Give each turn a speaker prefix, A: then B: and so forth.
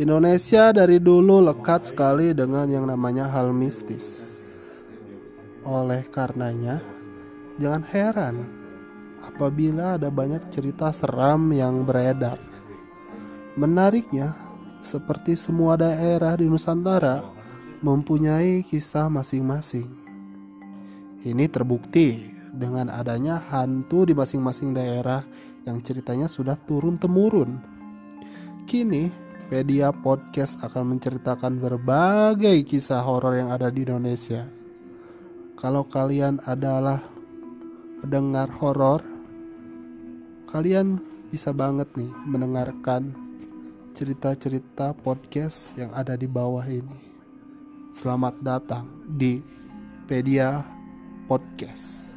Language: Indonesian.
A: Indonesia dari dulu lekat sekali dengan yang namanya hal mistis. Oleh karenanya, jangan heran apabila ada banyak cerita seram yang beredar. Menariknya, seperti semua daerah di Nusantara mempunyai kisah masing-masing. Ini terbukti dengan adanya hantu di masing-masing daerah yang ceritanya sudah turun-temurun. Kini, Pedia Podcast akan menceritakan berbagai kisah horor yang ada di Indonesia. Kalau kalian adalah pendengar horor, kalian bisa banget nih mendengarkan cerita-cerita podcast yang ada di bawah ini. Selamat datang di Pedia Podcast.